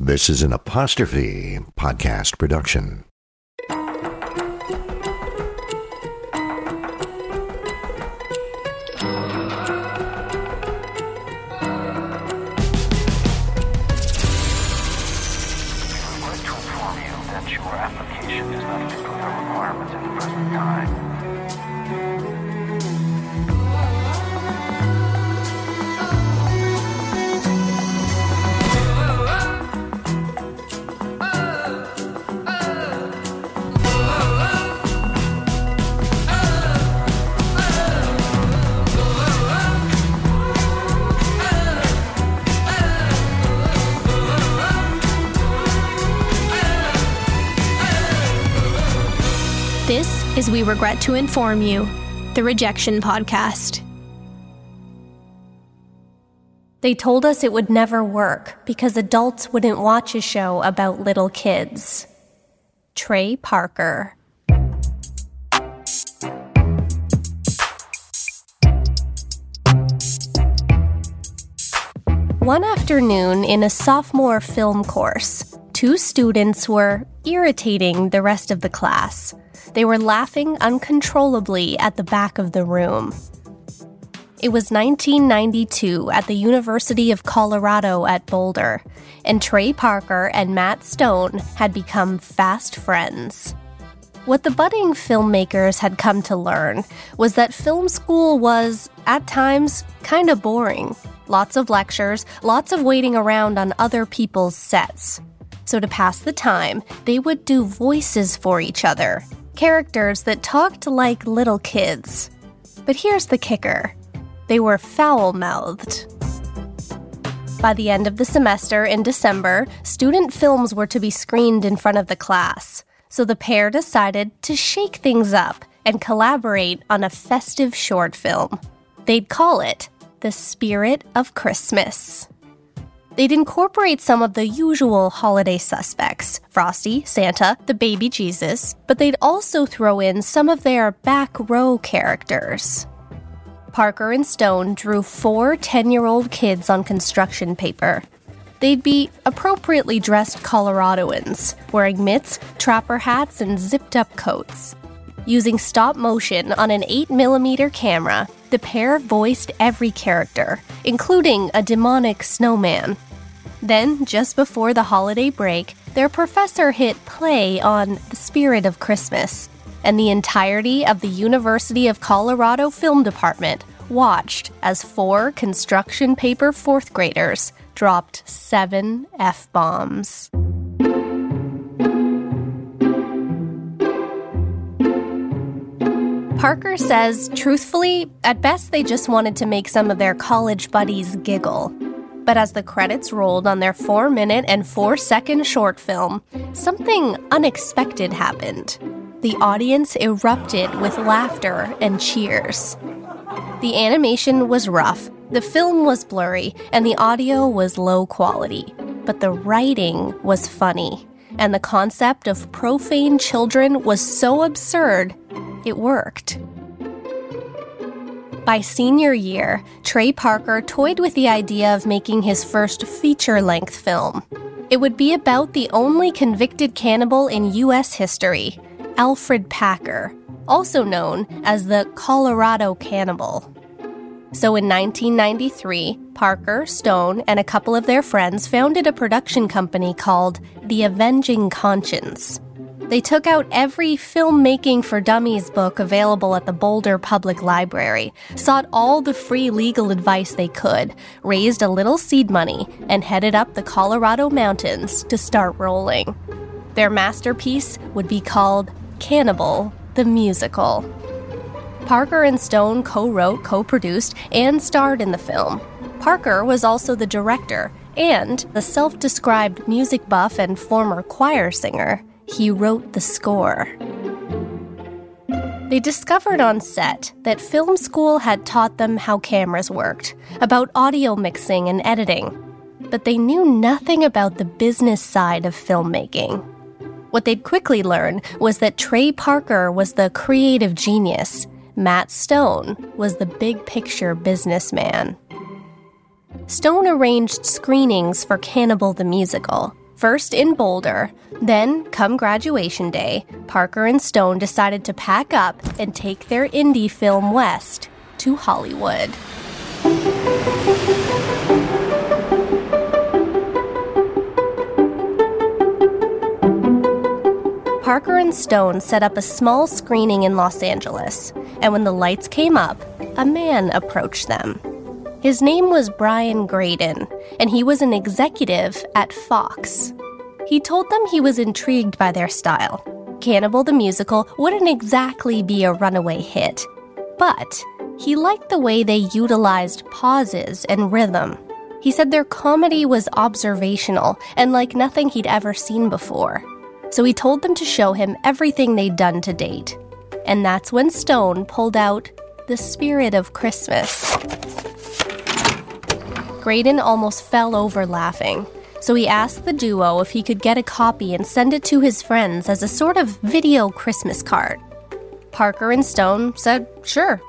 This is an apostrophe podcast production. This is We Regret to Inform You, the Rejection Podcast. They told us it would never work because adults wouldn't watch a show about little kids. Trey Parker. One afternoon in a sophomore film course, two students were irritating the rest of the class. They were laughing uncontrollably at the back of the room. It was 1992 at the University of Colorado at Boulder, and Trey Parker and Matt Stone had become fast friends. What the budding filmmakers had come to learn was that film school was, at times, kind of boring. Lots of lectures, lots of waiting around on other people's sets. So, to pass the time, they would do voices for each other characters that talked like little kids. But here's the kicker they were foul mouthed. By the end of the semester in December, student films were to be screened in front of the class. So the pair decided to shake things up and collaborate on a festive short film. They'd call it The Spirit of Christmas. They'd incorporate some of the usual holiday suspects Frosty, Santa, the baby Jesus, but they'd also throw in some of their back row characters. Parker and Stone drew four 10 year old kids on construction paper. They'd be appropriately dressed Coloradoans, wearing mitts, trapper hats, and zipped up coats. Using stop motion on an 8mm camera, the pair voiced every character, including a demonic snowman. Then, just before the holiday break, their professor hit play on The Spirit of Christmas, and the entirety of the University of Colorado Film Department watched as four construction paper fourth graders dropped seven F bombs. Parker says, truthfully, at best they just wanted to make some of their college buddies giggle. But as the credits rolled on their four minute and four second short film, something unexpected happened. The audience erupted with laughter and cheers. The animation was rough, the film was blurry, and the audio was low quality. But the writing was funny, and the concept of profane children was so absurd it worked. By senior year, Trey Parker toyed with the idea of making his first feature length film. It would be about the only convicted cannibal in U.S. history, Alfred Packer, also known as the Colorado Cannibal. So in 1993, Parker, Stone, and a couple of their friends founded a production company called The Avenging Conscience. They took out every Filmmaking for Dummies book available at the Boulder Public Library, sought all the free legal advice they could, raised a little seed money, and headed up the Colorado mountains to start rolling. Their masterpiece would be called Cannibal the Musical. Parker and Stone co wrote, co produced, and starred in the film. Parker was also the director and the self described music buff and former choir singer he wrote the score. They discovered on set that film school had taught them how cameras worked, about audio mixing and editing, but they knew nothing about the business side of filmmaking. What they'd quickly learn was that Trey Parker was the creative genius, Matt Stone was the big picture businessman. Stone arranged screenings for Cannibal the Musical, First in Boulder, then, come graduation day, Parker and Stone decided to pack up and take their indie film west to Hollywood. Parker and Stone set up a small screening in Los Angeles, and when the lights came up, a man approached them. His name was Brian Graden, and he was an executive at Fox. He told them he was intrigued by their style. Cannibal the Musical wouldn't exactly be a runaway hit, but he liked the way they utilized pauses and rhythm. He said their comedy was observational and like nothing he'd ever seen before. So he told them to show him everything they'd done to date. And that's when Stone pulled out The Spirit of Christmas. Graden almost fell over laughing, so he asked the duo if he could get a copy and send it to his friends as a sort of video Christmas card. Parker and Stone said, sure.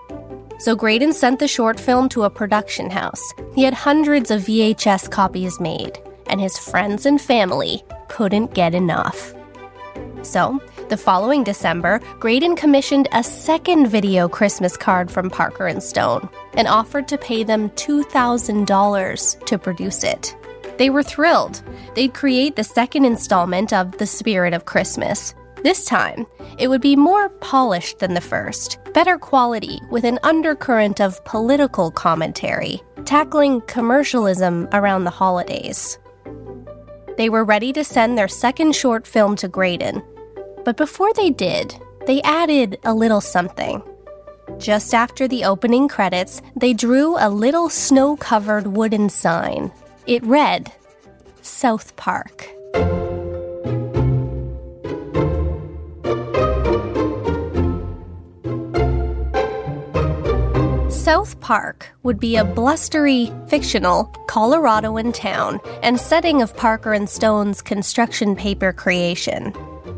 So Graden sent the short film to a production house. He had hundreds of VHS copies made, and his friends and family couldn't get enough. So, the following December, Graden commissioned a second video Christmas card from Parker and Stone and offered to pay them $2,000 to produce it. They were thrilled. They'd create the second installment of The Spirit of Christmas. This time, it would be more polished than the first, better quality, with an undercurrent of political commentary, tackling commercialism around the holidays. They were ready to send their second short film to Graden, but before they did, they added a little something. Just after the opening credits, they drew a little snow covered wooden sign. It read, South Park. South Park would be a blustery, fictional Coloradoan town and setting of Parker and Stone's construction paper creation.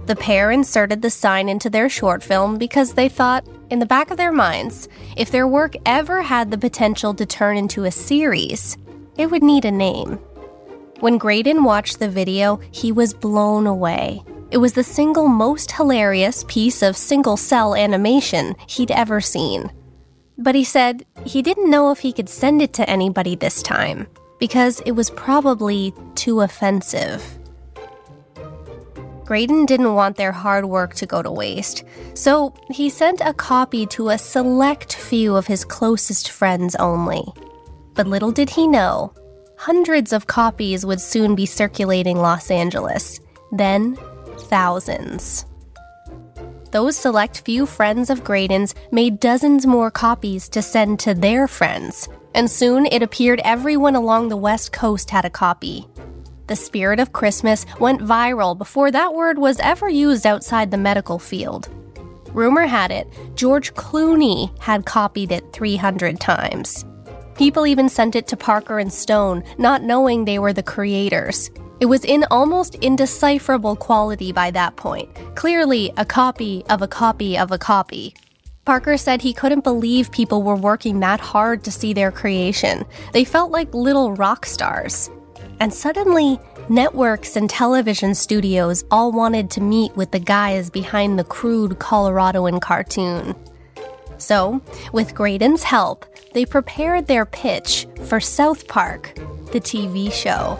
The pair inserted the sign into their short film because they thought, in the back of their minds, if their work ever had the potential to turn into a series, it would need a name. When Graden watched the video, he was blown away. It was the single most hilarious piece of single cell animation he'd ever seen. But he said he didn't know if he could send it to anybody this time because it was probably too offensive. Graden didn't want their hard work to go to waste, so he sent a copy to a select few of his closest friends only. But little did he know, hundreds of copies would soon be circulating Los Angeles, then thousands. Those select few friends of Graden's made dozens more copies to send to their friends, and soon it appeared everyone along the West Coast had a copy. The Spirit of Christmas went viral before that word was ever used outside the medical field. Rumor had it, George Clooney had copied it 300 times. People even sent it to Parker and Stone, not knowing they were the creators. It was in almost indecipherable quality by that point, clearly a copy of a copy of a copy. Parker said he couldn't believe people were working that hard to see their creation. They felt like little rock stars. And suddenly, networks and television studios all wanted to meet with the guys behind the crude Coloradoan cartoon. So, with Graden's help, they prepared their pitch for South Park, the TV show.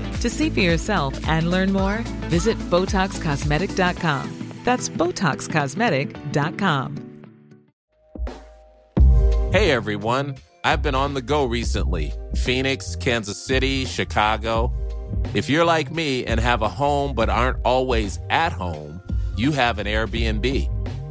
To see for yourself and learn more, visit BotoxCosmetic.com. That's BotoxCosmetic.com. Hey everyone, I've been on the go recently Phoenix, Kansas City, Chicago. If you're like me and have a home but aren't always at home, you have an Airbnb.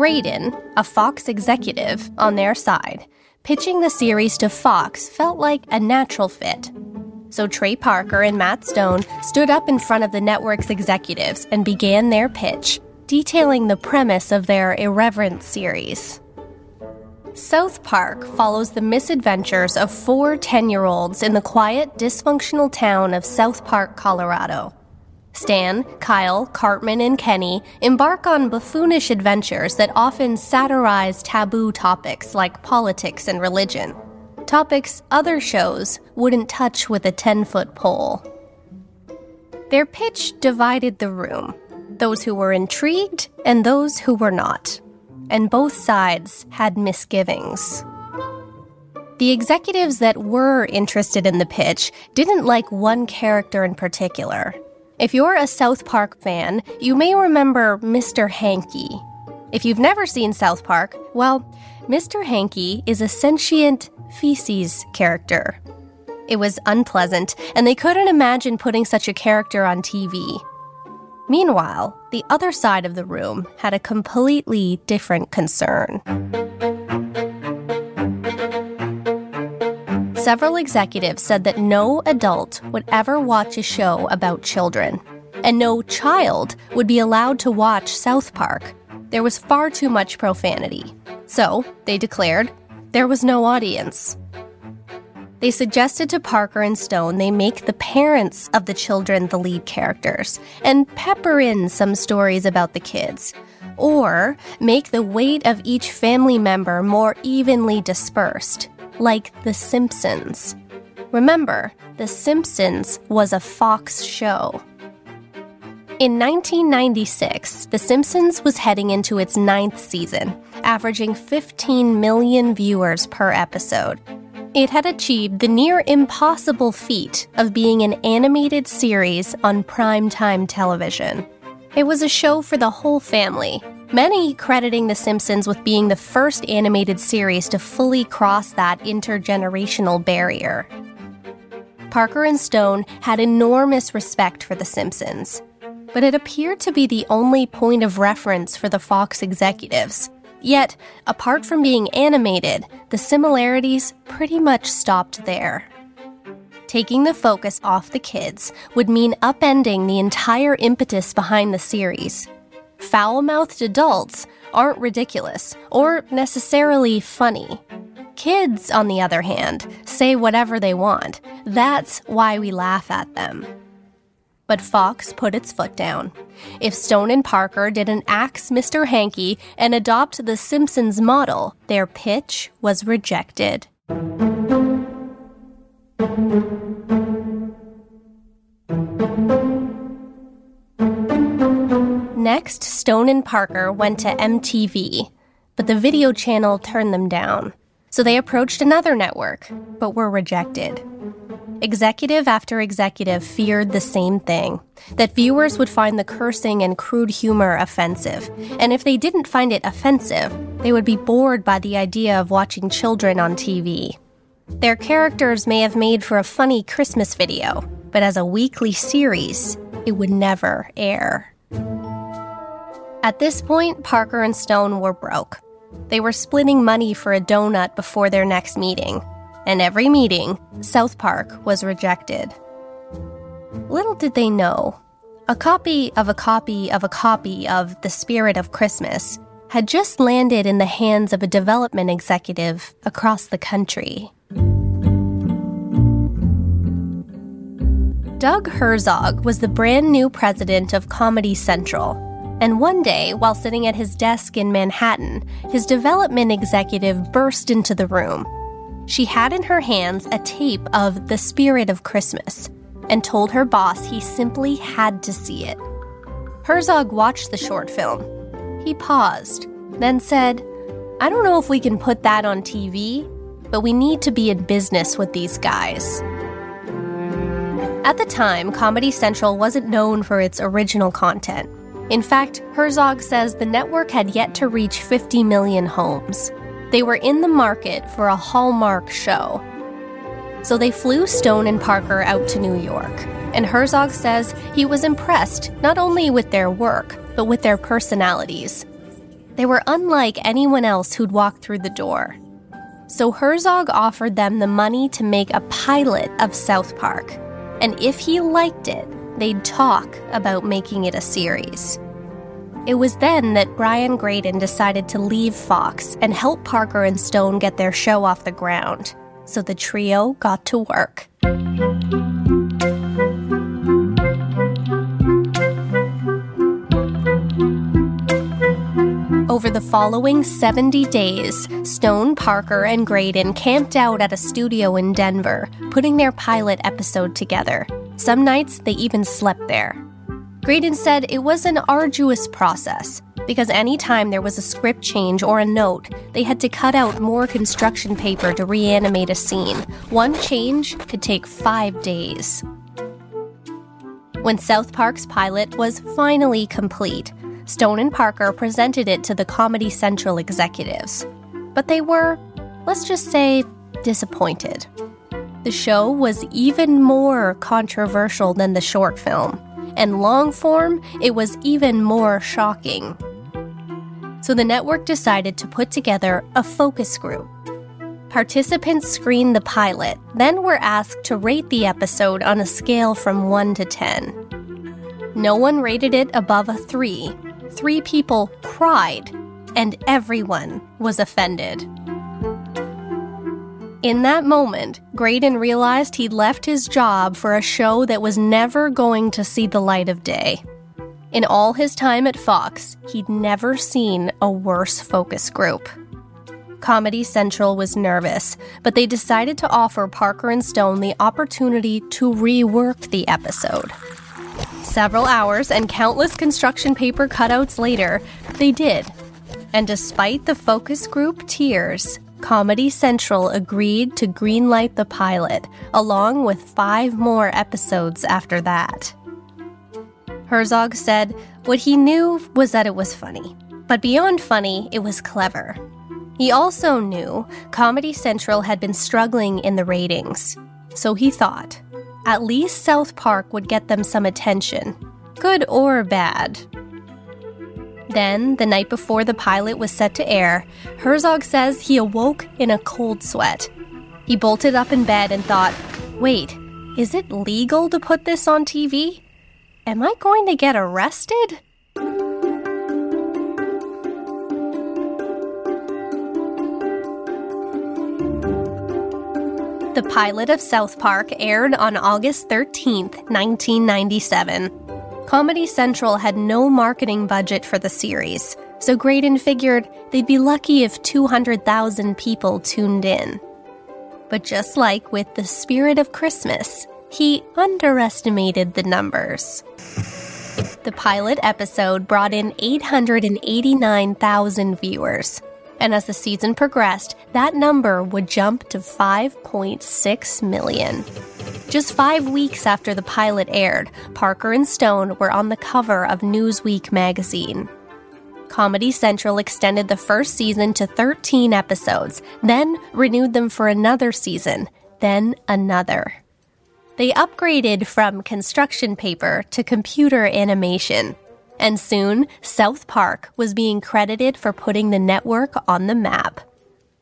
Graden, a Fox executive, on their side, pitching the series to Fox felt like a natural fit. So Trey Parker and Matt Stone stood up in front of the network's executives and began their pitch, detailing the premise of their irreverent series. South Park follows the misadventures of four 10 year olds in the quiet, dysfunctional town of South Park, Colorado. Stan, Kyle, Cartman, and Kenny embark on buffoonish adventures that often satirize taboo topics like politics and religion. Topics other shows wouldn't touch with a 10 foot pole. Their pitch divided the room those who were intrigued and those who were not. And both sides had misgivings. The executives that were interested in the pitch didn't like one character in particular. If you're a South Park fan, you may remember Mr. Hankey. If you've never seen South Park, well, Mr. Hanky is a sentient feces character. It was unpleasant, and they couldn't imagine putting such a character on TV. Meanwhile, the other side of the room had a completely different concern. Several executives said that no adult would ever watch a show about children, and no child would be allowed to watch South Park. There was far too much profanity. So, they declared, there was no audience. They suggested to Parker and Stone they make the parents of the children the lead characters and pepper in some stories about the kids, or make the weight of each family member more evenly dispersed, like The Simpsons. Remember, The Simpsons was a Fox show. In 1996, The Simpsons was heading into its ninth season, averaging 15 million viewers per episode. It had achieved the near impossible feat of being an animated series on primetime television. It was a show for the whole family, many crediting The Simpsons with being the first animated series to fully cross that intergenerational barrier. Parker and Stone had enormous respect for The Simpsons, but it appeared to be the only point of reference for the Fox executives. Yet, apart from being animated, the similarities pretty much stopped there. Taking the focus off the kids would mean upending the entire impetus behind the series. Foul mouthed adults aren't ridiculous or necessarily funny. Kids, on the other hand, say whatever they want. That's why we laugh at them. But Fox put its foot down. If Stone and Parker didn't axe Mr. Hankey and adopt the Simpsons model, their pitch was rejected. Next, Stone and Parker went to MTV, but the video channel turned them down. So they approached another network, but were rejected. Executive after executive feared the same thing that viewers would find the cursing and crude humor offensive. And if they didn't find it offensive, they would be bored by the idea of watching children on TV. Their characters may have made for a funny Christmas video, but as a weekly series, it would never air. At this point, Parker and Stone were broke. They were splitting money for a donut before their next meeting, and every meeting, South Park was rejected. Little did they know, a copy of a copy of a copy of The Spirit of Christmas had just landed in the hands of a development executive across the country. Doug Herzog was the brand new president of Comedy Central. And one day, while sitting at his desk in Manhattan, his development executive burst into the room she had in her hands a tape of The Spirit of Christmas and told her boss he simply had to see it. Herzog watched the short film. He paused, then said, I don't know if we can put that on TV, but we need to be in business with these guys. At the time, Comedy Central wasn't known for its original content. In fact, Herzog says the network had yet to reach 50 million homes. They were in the market for a Hallmark show. So they flew Stone and Parker out to New York. And Herzog says he was impressed not only with their work, but with their personalities. They were unlike anyone else who'd walked through the door. So Herzog offered them the money to make a pilot of South Park. And if he liked it, they'd talk about making it a series. It was then that Brian Graden decided to leave Fox and help Parker and Stone get their show off the ground. So the trio got to work. Over the following 70 days, Stone, Parker, and Graden camped out at a studio in Denver, putting their pilot episode together. Some nights, they even slept there. Graden said it was an arduous process because anytime there was a script change or a note, they had to cut out more construction paper to reanimate a scene. One change could take five days. When South Park's pilot was finally complete, Stone and Parker presented it to the Comedy Central executives. But they were, let's just say, disappointed. The show was even more controversial than the short film and long form, it was even more shocking. So the network decided to put together a focus group. Participants screened the pilot, then were asked to rate the episode on a scale from 1 to 10. No one rated it above a 3. Three people cried, and everyone was offended. In that moment, Graden realized he'd left his job for a show that was never going to see the light of day. In all his time at Fox, he'd never seen a worse focus group. Comedy Central was nervous, but they decided to offer Parker and Stone the opportunity to rework the episode. Several hours and countless construction paper cutouts later, they did. And despite the focus group tears, Comedy Central agreed to greenlight the pilot, along with five more episodes after that. Herzog said what he knew was that it was funny, but beyond funny, it was clever. He also knew Comedy Central had been struggling in the ratings, so he thought at least South Park would get them some attention, good or bad. Then, the night before the pilot was set to air, Herzog says he awoke in a cold sweat. He bolted up in bed and thought, wait, is it legal to put this on TV? Am I going to get arrested? The pilot of South Park aired on August 13th, 1997. Comedy Central had no marketing budget for the series, so Graden figured they'd be lucky if 200,000 people tuned in. But just like with the spirit of Christmas, he underestimated the numbers. The pilot episode brought in 889,000 viewers, and as the season progressed, that number would jump to 5.6 million. Just five weeks after the pilot aired, Parker and Stone were on the cover of Newsweek magazine. Comedy Central extended the first season to 13 episodes, then renewed them for another season, then another. They upgraded from construction paper to computer animation. And soon, South Park was being credited for putting the network on the map.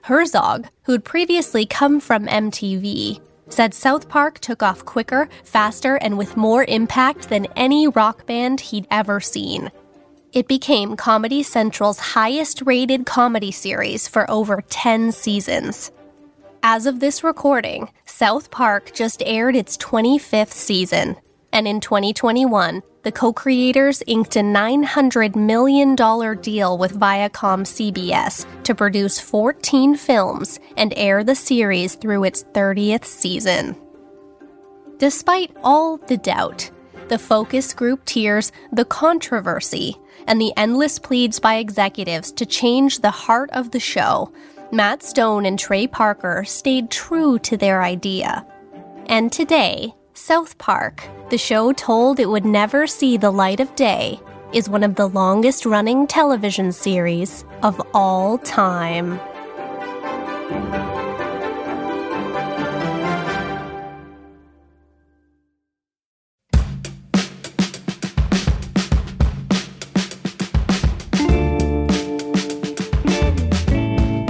Herzog, who'd previously come from MTV, said South Park took off quicker, faster, and with more impact than any rock band he'd ever seen. It became Comedy Central's highest rated comedy series for over 10 seasons. As of this recording, South Park just aired its 25th season, and in 2021, the co creators inked a $900 million deal with Viacom CBS to produce 14 films and air the series through its 30th season. Despite all the doubt, the focus group tears, the controversy, and the endless pleads by executives to change the heart of the show, Matt Stone and Trey Parker stayed true to their idea. And today, South Park, the show told it would never see the light of day, is one of the longest running television series of all time.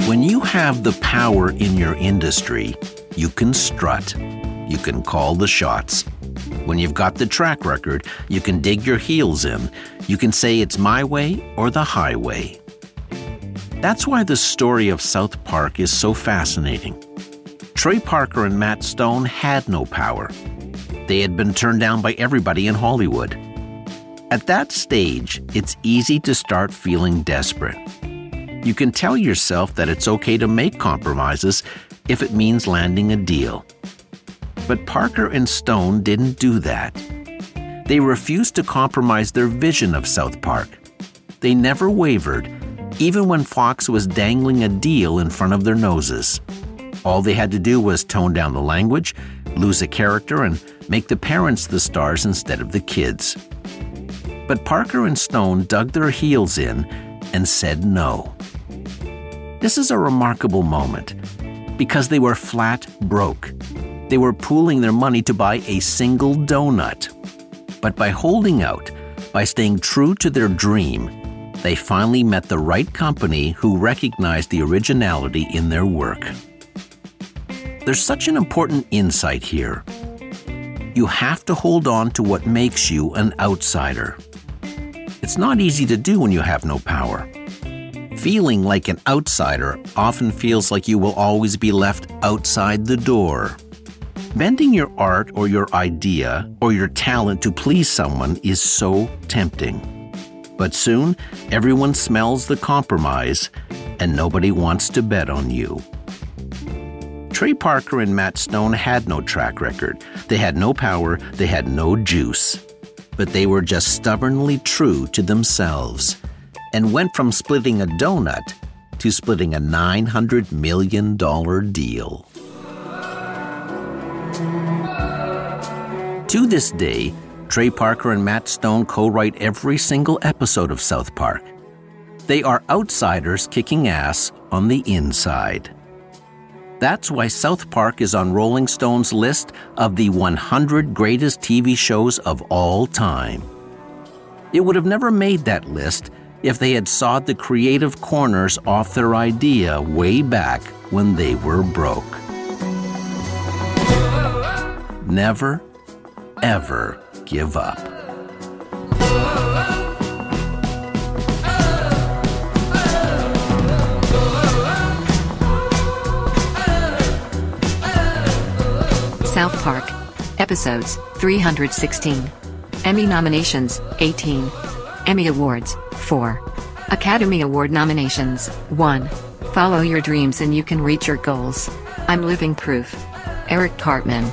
When you have the power in your industry, you can strut. You can call the shots. When you've got the track record, you can dig your heels in. You can say it's my way or the highway. That's why the story of South Park is so fascinating. Trey Parker and Matt Stone had no power. They had been turned down by everybody in Hollywood. At that stage, it's easy to start feeling desperate. You can tell yourself that it's okay to make compromises if it means landing a deal. But Parker and Stone didn't do that. They refused to compromise their vision of South Park. They never wavered, even when Fox was dangling a deal in front of their noses. All they had to do was tone down the language, lose a character, and make the parents the stars instead of the kids. But Parker and Stone dug their heels in and said no. This is a remarkable moment because they were flat broke. They were pooling their money to buy a single donut. But by holding out, by staying true to their dream, they finally met the right company who recognized the originality in their work. There's such an important insight here. You have to hold on to what makes you an outsider. It's not easy to do when you have no power. Feeling like an outsider often feels like you will always be left outside the door. Bending your art or your idea or your talent to please someone is so tempting. But soon, everyone smells the compromise and nobody wants to bet on you. Trey Parker and Matt Stone had no track record. They had no power, they had no juice. But they were just stubbornly true to themselves and went from splitting a donut to splitting a $900 million deal. To this day, Trey Parker and Matt Stone co write every single episode of South Park. They are outsiders kicking ass on the inside. That's why South Park is on Rolling Stone's list of the 100 greatest TV shows of all time. It would have never made that list if they had sawed the creative corners off their idea way back when they were broke. Never, ever give up. South Park. Episodes 316. Emmy nominations 18. Emmy Awards 4. Academy Award nominations 1. Follow your dreams and you can reach your goals. I'm living proof. Eric Cartman.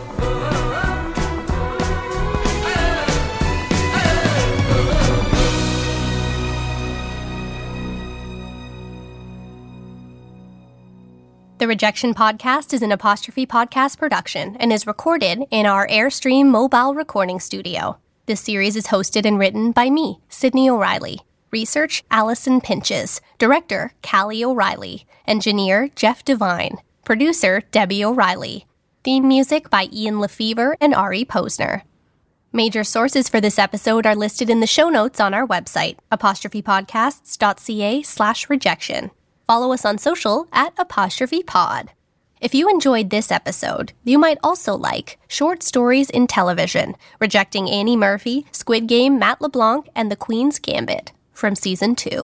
The Rejection Podcast is an apostrophe podcast production and is recorded in our Airstream mobile recording studio. This series is hosted and written by me, Sydney O'Reilly. Research Allison Pinches. Director Callie O'Reilly. Engineer Jeff Devine. Producer Debbie O'Reilly. Theme music by Ian LeFeuvre and Ari Posner. Major sources for this episode are listed in the show notes on our website, apostrophepodcasts.ca slash rejection. Follow us on social at apostrophe pod. If you enjoyed this episode, you might also like Short Stories in Television, Rejecting Annie Murphy, Squid Game, Matt LeBlanc, and The Queen's Gambit from Season 2.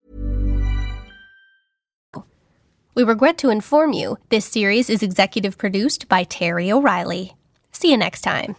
We regret to inform you this series is executive produced by Terry O'Reilly. See you next time.